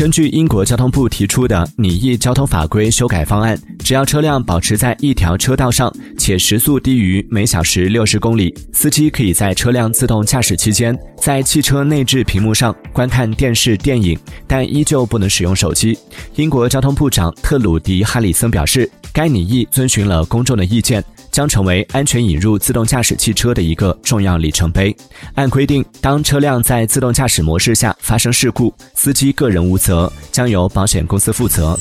根据英国交通部提出的拟议交通法规修改方案，只要车辆保持在一条车道上，且时速低于每小时六十公里，司机可以在车辆自动驾驶期间，在汽车内置屏幕上观看电视、电影，但依旧不能使用手机。英国交通部长特鲁迪·哈里森表示，该拟议遵循了公众的意见。将成为安全引入自动驾驶汽车的一个重要里程碑。按规定，当车辆在自动驾驶模式下发生事故，司机个人无责，将由保险公司负责。